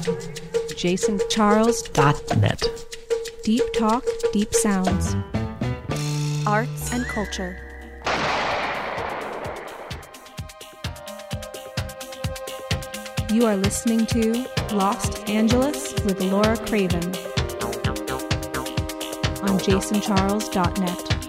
JasonCharles.net. Deep talk, deep sounds. Arts and culture. You are listening to Lost Angeles with Laura Craven on jasoncharles.net.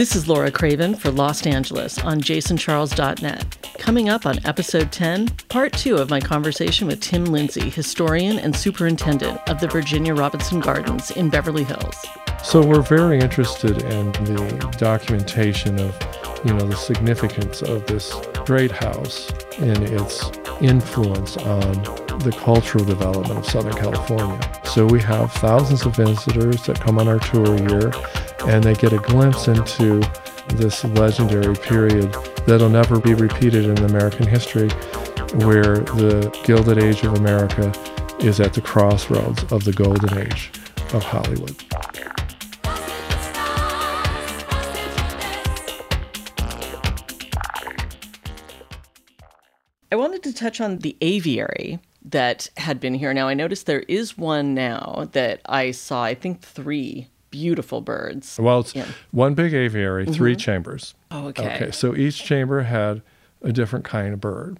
This is Laura Craven for Lost Angeles on jasoncharles.net. Coming up on episode 10, part two of my conversation with Tim Lindsay, historian and superintendent of the Virginia Robinson Gardens in Beverly Hills. So we're very interested in the documentation of, you know, the significance of this great house and its influence on the cultural development of Southern California. So we have thousands of visitors that come on our tour here and they get a glimpse into this legendary period that'll never be repeated in American history, where the Gilded Age of America is at the crossroads of the Golden Age of Hollywood. I wanted to touch on the aviary that had been here. Now, I noticed there is one now that I saw, I think three beautiful birds. Well, it's Yeah. one big aviary, 3 chambers. Oh, okay. Okay, so each chamber had a different kind of bird.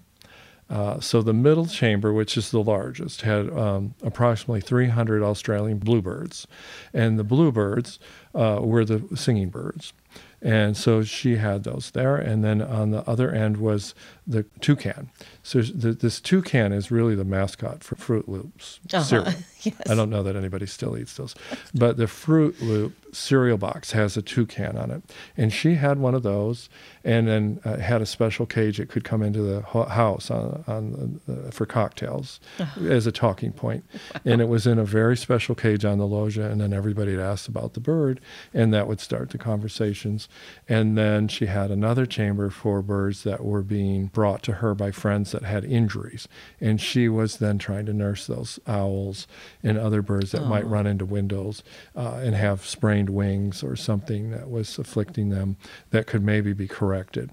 Uh, so the middle chamber, which is the largest, had um, approximately 300 Australian bluebirds, and the bluebirds uh, were the singing birds. And so she had those there, and then on the other end was the toucan. So th- this toucan is really the mascot for Froot Loops Uh-huh. cereal. Yes. I don't know that anybody still eats those, but the Froot Loop cereal box has a toucan on it, and she had one of those, and then uh, had a special cage it could come into the ho- house on, on uh, for cocktails as a talking point. point, and it was in a very special cage on the loggia, and then everybody would ask about the bird, and that would start the conversations, and then she had another chamber for birds that were being brought to her by friends that had injuries, and she was then trying to nurse those owls and other birds that might run into windows uh, and have sprained wings or something that was afflicting them that could maybe be corrected.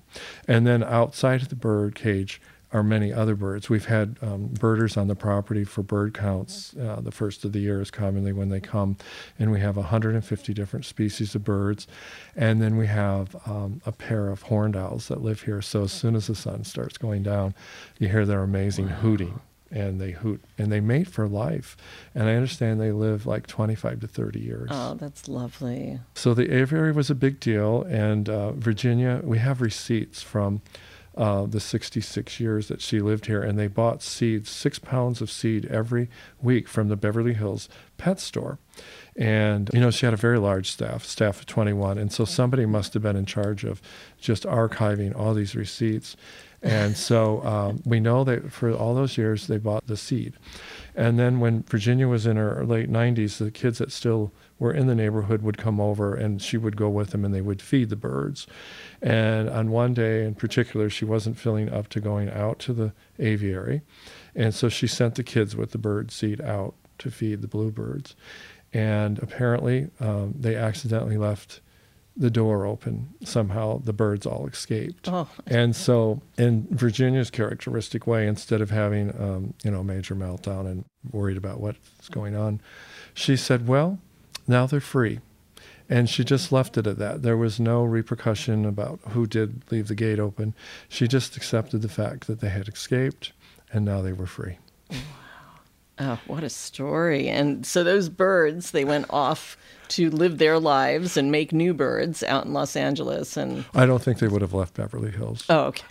And then outside of the bird cage are many other birds. We've had um, birders on the property for bird counts. Uh, the first of the year is commonly when they come, and we have 150 different species of birds. And then we have um, a pair of horned owls that live here. So as soon as the sun starts going down, you hear their amazing hooting and they hoot and they mate for life. And I understand they live like 25 to 30 years. Oh, that's lovely. So the aviary was a big deal, and uh, Virginia, we have receipts from uh, the 66 years that she lived here, and they bought seeds, six pounds of seed every week from the Beverly Hills pet store. And, you know, she had a very large staff, staff of 21. And so somebody must have been in charge of just archiving all these receipts. And so um, we know that for all those years they bought the seed. And then when Virginia was in her late 90s, the kids that still were in the neighborhood would come over and she would go with them and they would feed the birds. And on one day in particular, she wasn't feeling up to going out to the aviary. And so she sent the kids with the bird seed out to feed the bluebirds. And apparently, um, they accidentally left the door open. Somehow the birds all escaped. Oh. And so, in Virginia's characteristic way, instead of having, um, you know, a major meltdown and worried about what's going on, she said, well, now they're free. And she just left it at that. There was no repercussion about who did leave the gate open. She just accepted the fact that they had escaped and now they were free. Oh, what a story. And so those birds, they went off to live their lives and make new birds out in Los Angeles. And I don't think they would have left Beverly Hills. oh, okay.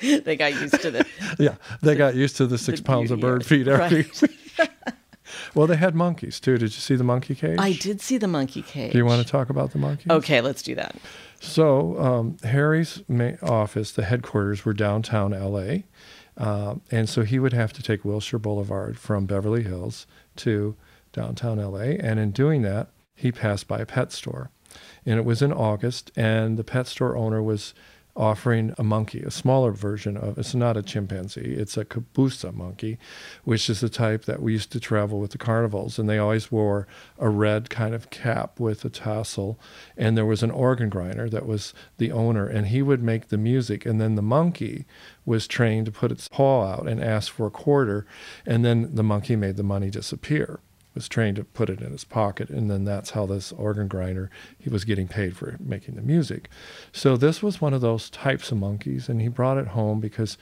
they got used to the. Yeah, they got used to the six pounds of bird feed every right. week. well, they had monkeys too. Did you see the monkey cage? I did see the monkey cage. Do you want to talk about the monkeys? Okay, let's do that. So um, Harry's office, the headquarters, were downtown L.A., uh, and so he would have to take Wilshire Boulevard from Beverly Hills to downtown L.A. And in doing that, he passed by a pet store, and it was in August, and the pet store owner was offering a monkey, a smaller version of it's not a chimpanzee, it's a capuchin monkey, which is the type that we used to travel with the carnivals. And they always wore a red kind of cap with a tassel. And there was an organ grinder that was the owner, and he would make the music. And then the monkey was trained to put its paw out and ask for a quarter, and then the monkey made the money disappear was trained to put it in his pocket, and then that's how this organ grinder he was getting paid for making the music. So this was one of those types of monkeys, and he brought it home because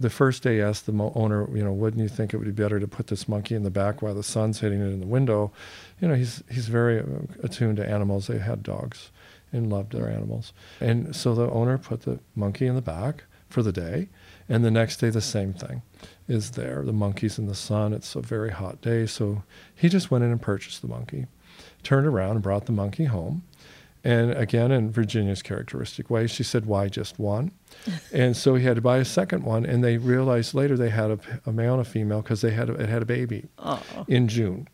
the first day asked the owner, you know, wouldn't you think it would be better to put this monkey in the back while the sun's hitting it in the window? You know, he's he's very uh, attuned to animals. They had dogs and loved their animals, and so the owner put the monkey in the back for the day, and the next day the same thing is there. The monkey's in the sun. It's a very hot day. So he just went in and purchased the monkey, turned around and brought the monkey home. And again, in Virginia's characteristic way, she said, Why just one? and so he had to buy a second one. And they realized later they had a, a male and a female because they had a, it had a baby Oh. in June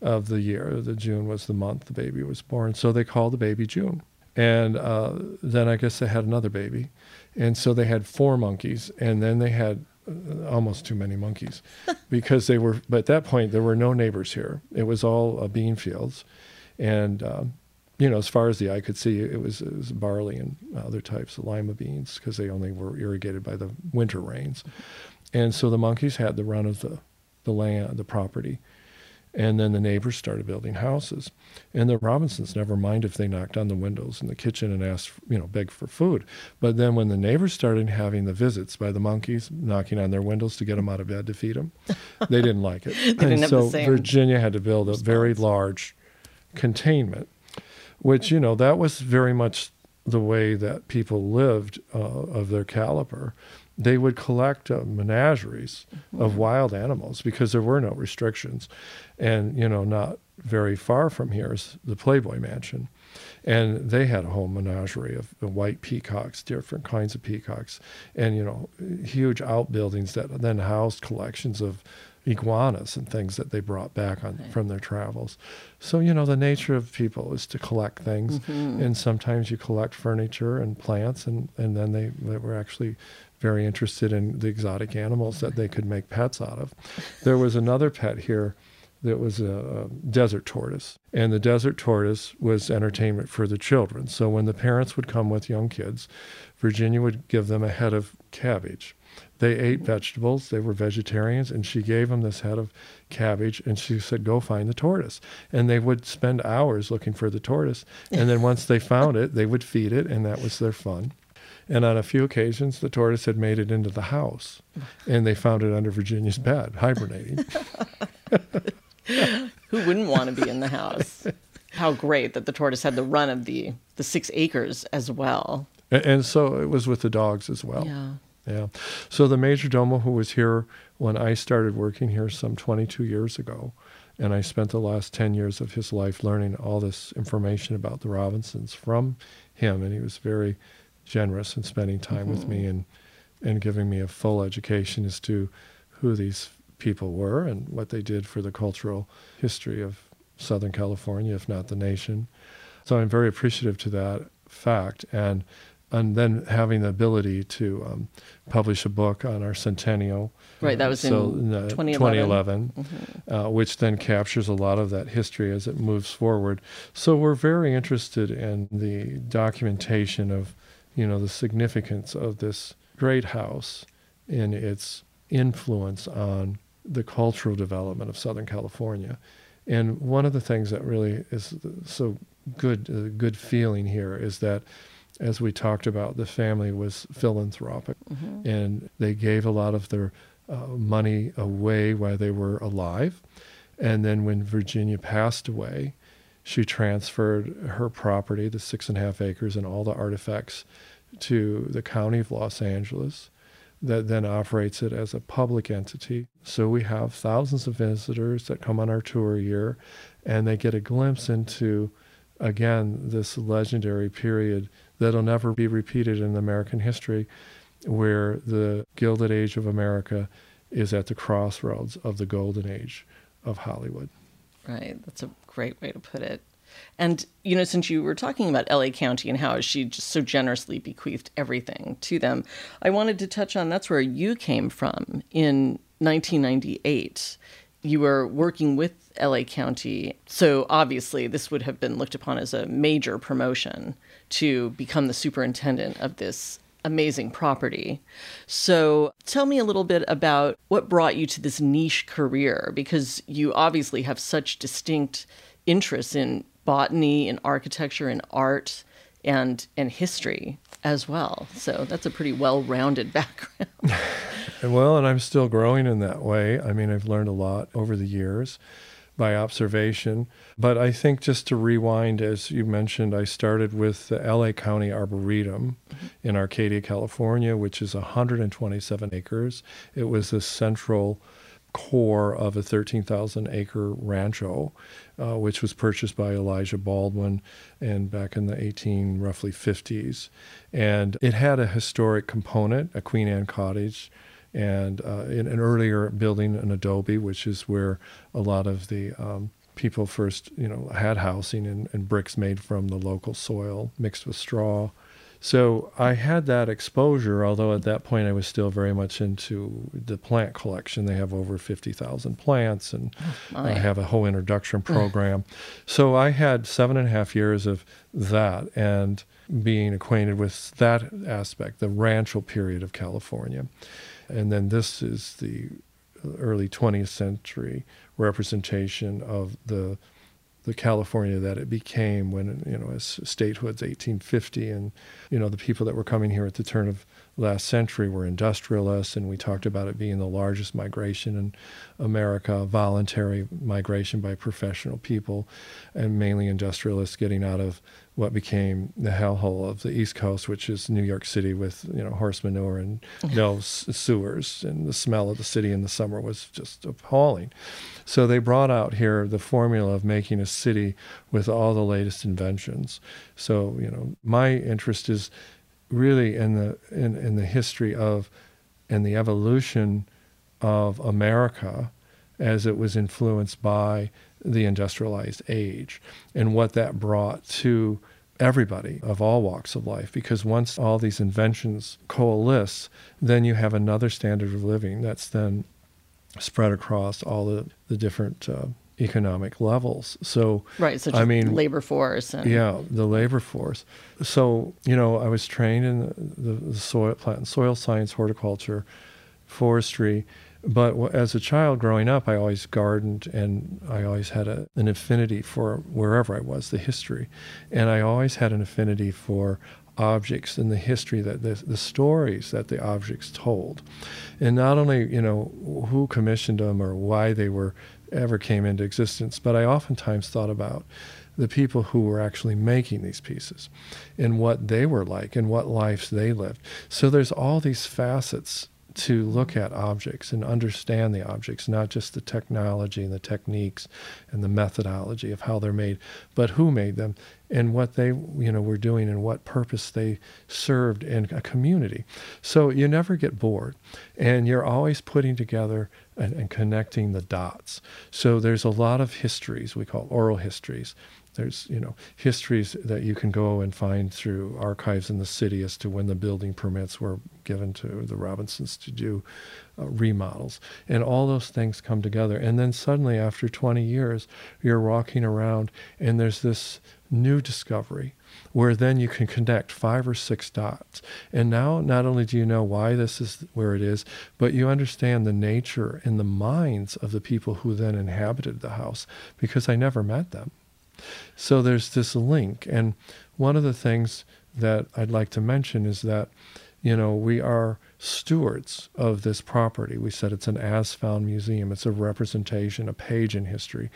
of the year. The June was the month the baby was born. So they called the baby June. And uh, then I guess they had another baby. And so they had four monkeys. And then they had uh, almost too many monkeys because they were, but at that point, there were no neighbors here. It was all uh, bean fields. And, um, you know, as far as the eye could see, it was, it was barley and other types of lima beans because they only were irrigated by the winter rains. And so the monkeys had the run of the, the land, the property. And then the neighbors started building houses. And the Robinsons never mind if they knocked on the windows in the kitchen and asked, you know, begged for food. But then when the neighbors started having the visits by the monkeys knocking on their windows to get them out of bed to feed them, they didn't like it. didn't and so Virginia had to build a very large containment, which, you know, that was very much the way that people lived uh, of their caliber they would collect uh, menageries of wild animals because there were no restrictions. And, you know, not very far from here is the Playboy Mansion. And they had a whole menagerie of white peacocks, different kinds of peacocks, and, you know, huge outbuildings that then housed collections of iguanas and things that they brought back on from their travels. So, you know, the nature of people is to collect things. And sometimes you collect furniture and plants, and, and then they, they were actually very interested in the exotic animals that they could make pets out of. There was another pet here that was a, a, desert tortoise, and the desert tortoise was entertainment for the children. So when the parents would come with young kids, Virginia would give them a head of cabbage. They ate vegetables, they were vegetarians, and she gave them this head of cabbage and she said, Go find the tortoise. And they would spend hours looking for the tortoise. And then once they found it, they would feed it, and that was their fun. And on a few occasions, the tortoise had made it into the house, and they found it under Virginia's bed, hibernating. Who wouldn't want to be in the house? How great that the tortoise had the run of the the six acres as well. And, and so it was with the dogs as well. Yeah. Yeah. So the major domo who was here when I started working here some 22 years ago, and I spent the last 10 years of his life learning all this information about the Robinsons from him, and he was very generous in spending time mm-hmm. with me and and giving me a full education as to who these people were and what they did for the cultural history of Southern California, if not the nation. So I'm very appreciative to that fact, and and then having the ability to um, publish a book on our centennial. Right, that was so in, uh, 2011, 2011 mm-hmm. uh, which then captures a lot of that history as it moves forward. So we're very interested in the documentation of, you know, the significance of this great house in its influence on the cultural development of Southern California. And one of the things that really is so good, uh, good feeling here is that as we talked about, the family was philanthropic mm-hmm. and they gave a lot of their uh, money away while they were alive. And then when Virginia passed away, she transferred her property, the six and a half acres, and all the artifacts to the county of Los Angeles that then operates it as a public entity. So we have thousands of visitors that come on our tour a year and they get a glimpse into, again, this legendary period that'll never be repeated in American history, where the Gilded Age of America is at the crossroads of the Golden Age of Hollywood. Right. That's a great way to put it. And, you know, since you were talking about LA County and how she just so generously bequeathed everything to them, I wanted to touch on that's where you came from in 1998. You were working with LA County. So obviously, this would have been looked upon as a major promotion to become the superintendent of this amazing property. So tell me a little bit about what brought you to this niche career because you obviously have such distinct interests in botany and architecture and art and and history as well. So that's a pretty well-rounded background. well, and I'm still growing in that way. I mean, I've learned a lot over the years by observation. But I think just to rewind, as you mentioned, I started with the LA County Arboretum mm-hmm. in Arcadia, California, which is 127 acres. It was the central core of a 13,000 acre rancho, uh, which was purchased by Elijah Baldwin and back in the 18 roughly 50s. And it had a historic component, a Queen Anne cottage and uh, in an earlier building, an adobe, which is where a lot of the um, people first, you know, had housing and, and, bricks made from the local soil mixed with straw. So I had that exposure, although at that point I was still very much into the plant collection. They have over 50,000 plants, and oh, I have a whole introduction program. so I had seven and a half years of that and being acquainted with that aspect, the rancho period of California. And then this is the early 20th century representation of the the California that it became when you know as statehood's 1850 and you know the people that were coming here at the turn of last century were industrialists and we talked about it being the largest migration in America voluntary migration by professional people and mainly industrialists getting out of what became the hellhole of the East Coast, which is New York City with you know horse manure and no sewers, and the smell of the city in the summer was just appalling. So they brought out here the formula of making a city with all the latest inventions. So you know my interest is really in the in, in the history of and the evolution of America as it was influenced by the industrialized age and what that brought to everybody of all walks of life. Because once all these inventions coalesce then you have another standard of living that's then spread across all the, the different uh, economic levels so right such I mean labor force and yeah the labor force so you know I was trained in the, the, soil plant and soil science horticulture forestry but as a child growing up, I always gardened and I always had a, an affinity for wherever I was, the history. And I always had an affinity for objects and the history that the, the stories that the objects told. And not only, you know, who commissioned them or why they were ever came into existence, but I oftentimes thought about the people who were actually making these pieces and what they were like and what lives they lived. So there's all these facets to look at objects and understand the objects, not just the technology and the techniques and the methodology of how they're made, but who made them and what they you know were doing and what purpose they served in a community. So you never get bored, and you're always putting together and, and connecting the dots. So there's a lot of histories we call oral histories there's you know histories that you can go and find through archives in the city as to when the building permits were given to the Robinsons to do uh, remodels, and all those things come together. And then suddenly, after 20 years, you're walking around, and there's this new discovery where then you can connect five or six dots. And now, not only do you know why this is where it is, but you understand the nature and the minds of the people who then inhabited the house because I never met them. So there's this link. And one of the things that I'd like to mention is that, you know, we are stewards of this property. We said it's an as found museum, it's a representation, a page in history.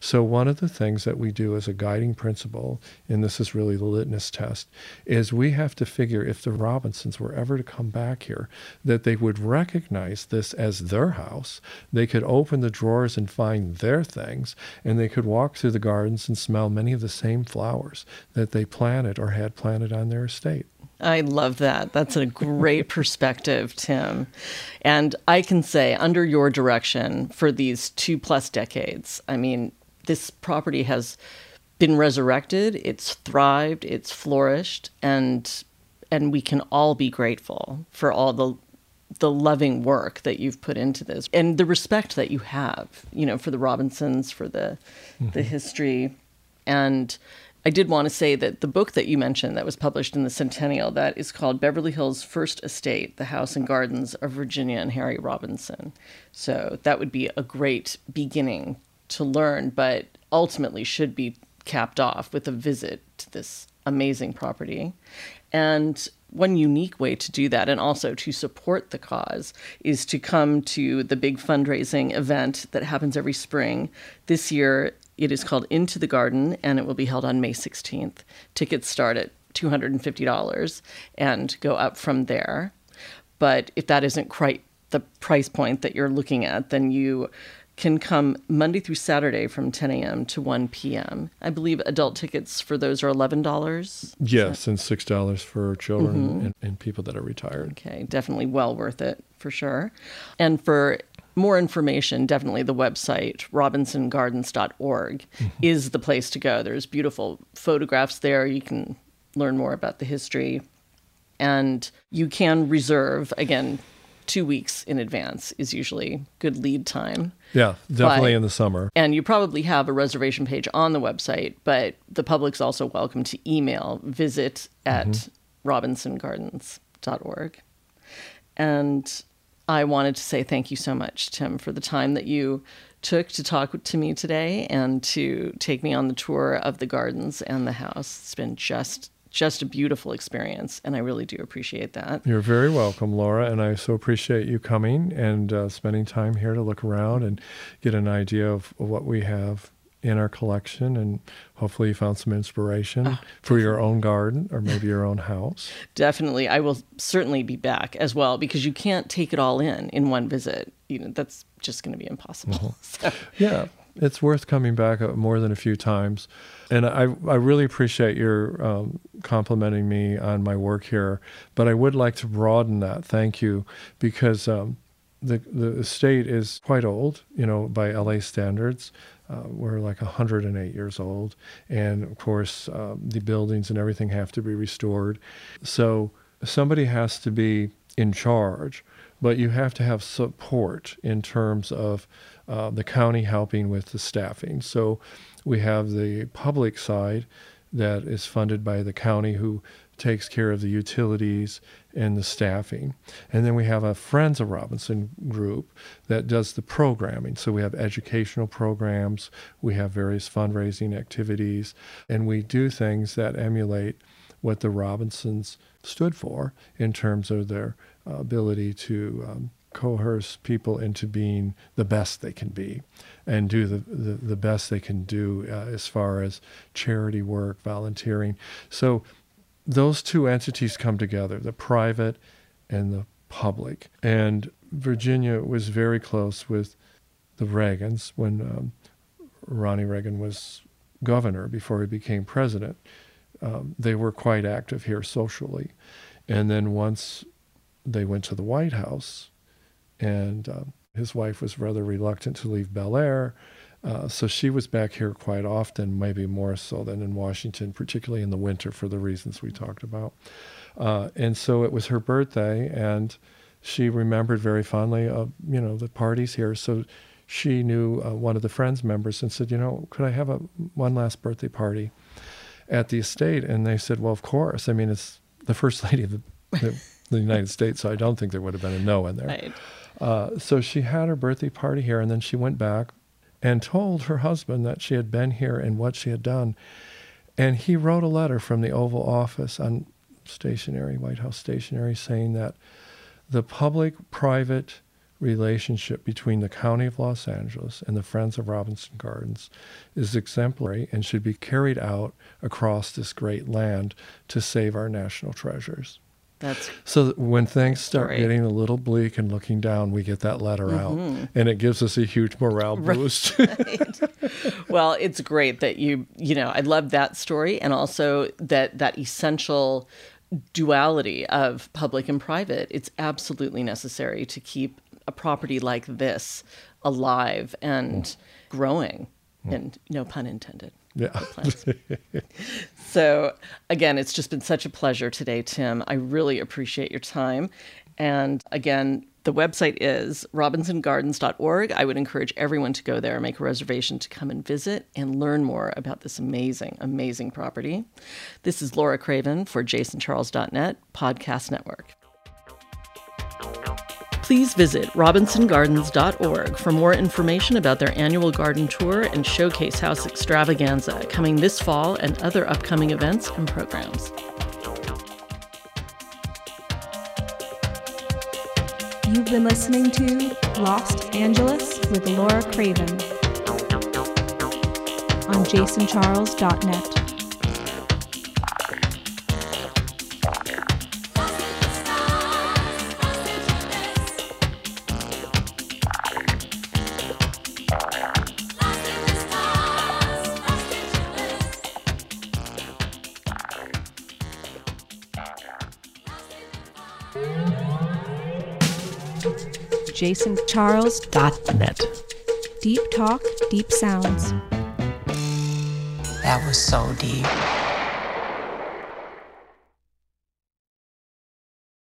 So, one of the things that we do as a guiding principle, and this is really the litmus test, is we have to figure if the Robinsons were ever to come back here, that they would recognize this as their house. They could open the drawers and find their things, and they could walk through the gardens and smell many of the same flowers that they planted or had planted on their estate. I love that. That's a great perspective, Tim. And I can say, under your direction for these two plus decades, I mean, this property has been resurrected, it's thrived, it's flourished, and and we can all be grateful for all the the loving work that you've put into this and the respect that you have, you know, for the Robinsons, for the mm-hmm. the history. And I did want to say that the book that you mentioned that was published in the Centennial that is called Beverly Hills First Estate: The House and Gardens of Virginia and Harry Robinson. So that would be a great beginning to learn, but ultimately should be capped off with a visit to this amazing property. And one unique way to do that and also to support the cause is to come to the big fundraising event that happens every spring. This year it is called Into the Garden and it will be held on May 16th. Tickets start at $250 and go up from there. But if that isn't quite the price point that you're looking at, then you can come Monday through Saturday from 10 a.m. to 1 p.m. I believe adult tickets for those are $11. Yes, and $6 for children mm-hmm. and, and people that are retired. Okay, definitely well worth it for sure. And for more information, definitely the website robinsongardens.org mm-hmm. is the place to go. There's beautiful photographs there. You can learn more about the history. And you can reserve, again, two weeks in advance is usually good lead time. Yeah, definitely but, in the summer. And you probably have a reservation page on the website, but the public's also welcome to email visit at mm-hmm. robinsongardens.org. And I wanted to say thank you so much, Tim, for the time that you took to talk to me today and to take me on the tour of the gardens and the house. It's been just just a beautiful experience, and I really do appreciate that. You're very welcome, Laura, and I so appreciate you coming and uh, spending time here to look around and get an idea of, what we have in our collection and hopefully you found some inspiration oh, for your own garden or maybe your own house definitely i will certainly be back as well because you can't take it all in in one visit you know that's just going to be impossible mm-hmm. so. yeah it's worth coming back uh, more than a few times and I, I really appreciate your um, complimenting me on my work here, but I would like to broaden that. Thank you, because um, the the estate is quite old, you know, by LA standards. Uh, we're like 108 years old, and of course, uh, the buildings and everything have to be restored. So somebody has to be in charge, but you have to have support in terms of uh, the county helping with the staffing. So we have the public side that is funded by the county who takes care of the utilities and the staffing. And then we have a Friends of Robinson group that does the programming. So we have educational programs, we have various fundraising activities, and we do things that emulate what the Robinsons stood for in terms of their uh, ability to um, coerce people into being the best they can be and do the, the, the best they can do uh, as far as charity work, volunteering. So those two entities come together the private and the public. And Virginia was very close with the Reagans when um, Ronnie Reagan was governor before he became president. Um, they were quite active here socially. And then once they went to the White House, and uh, his wife was rather reluctant to leave Bel Air. Uh, so she was back here quite often, maybe more so than in Washington, particularly in the winter for the reasons we talked about. Uh, and so it was her birthday, and she remembered very fondly of you know the parties here. So she knew uh, one of the friends members and said, you know, could I have a one last birthday party at the estate? And they said, well, of course. I mean, it's the first lady of the, the, the United States, so I don't think there would have been a no in there. Right. Uh, so she had her birthday party here, and then she went back and told her husband that she had been here and what she had done. And he wrote a letter from the Oval Office on stationery, White House stationery, saying that the public private relationship between the County of Los Angeles and the Friends of Robinson Gardens is exemplary and should be carried out across this great land to save our national treasures. That's so when things start great. getting a little bleak and looking down, we get that letter mm-hmm. out, and it gives us a huge morale boost. Right. well, it's great that you you know I love that story, and also that that essential duality of public and private. It's absolutely necessary to keep a property like this alive and mm. growing, mm. and no pun intended. Yeah. so, again, it's just been such a pleasure today, Tim. I really appreciate your time. And again, the website is robinsongardens.org. I would encourage everyone to go there and make a reservation to come and visit and learn more about this amazing, amazing property. This is Laura Craven for jasoncharles.net Podcast Network. Please visit robinsongardens.org for more information about their annual garden tour and showcase house extravaganza coming this fall and other upcoming events and programs. You've been listening to Lost Angeles with Laura Craven on jasoncharles.net. jasoncharles.net. Deep talk, deep sounds. That was so deep.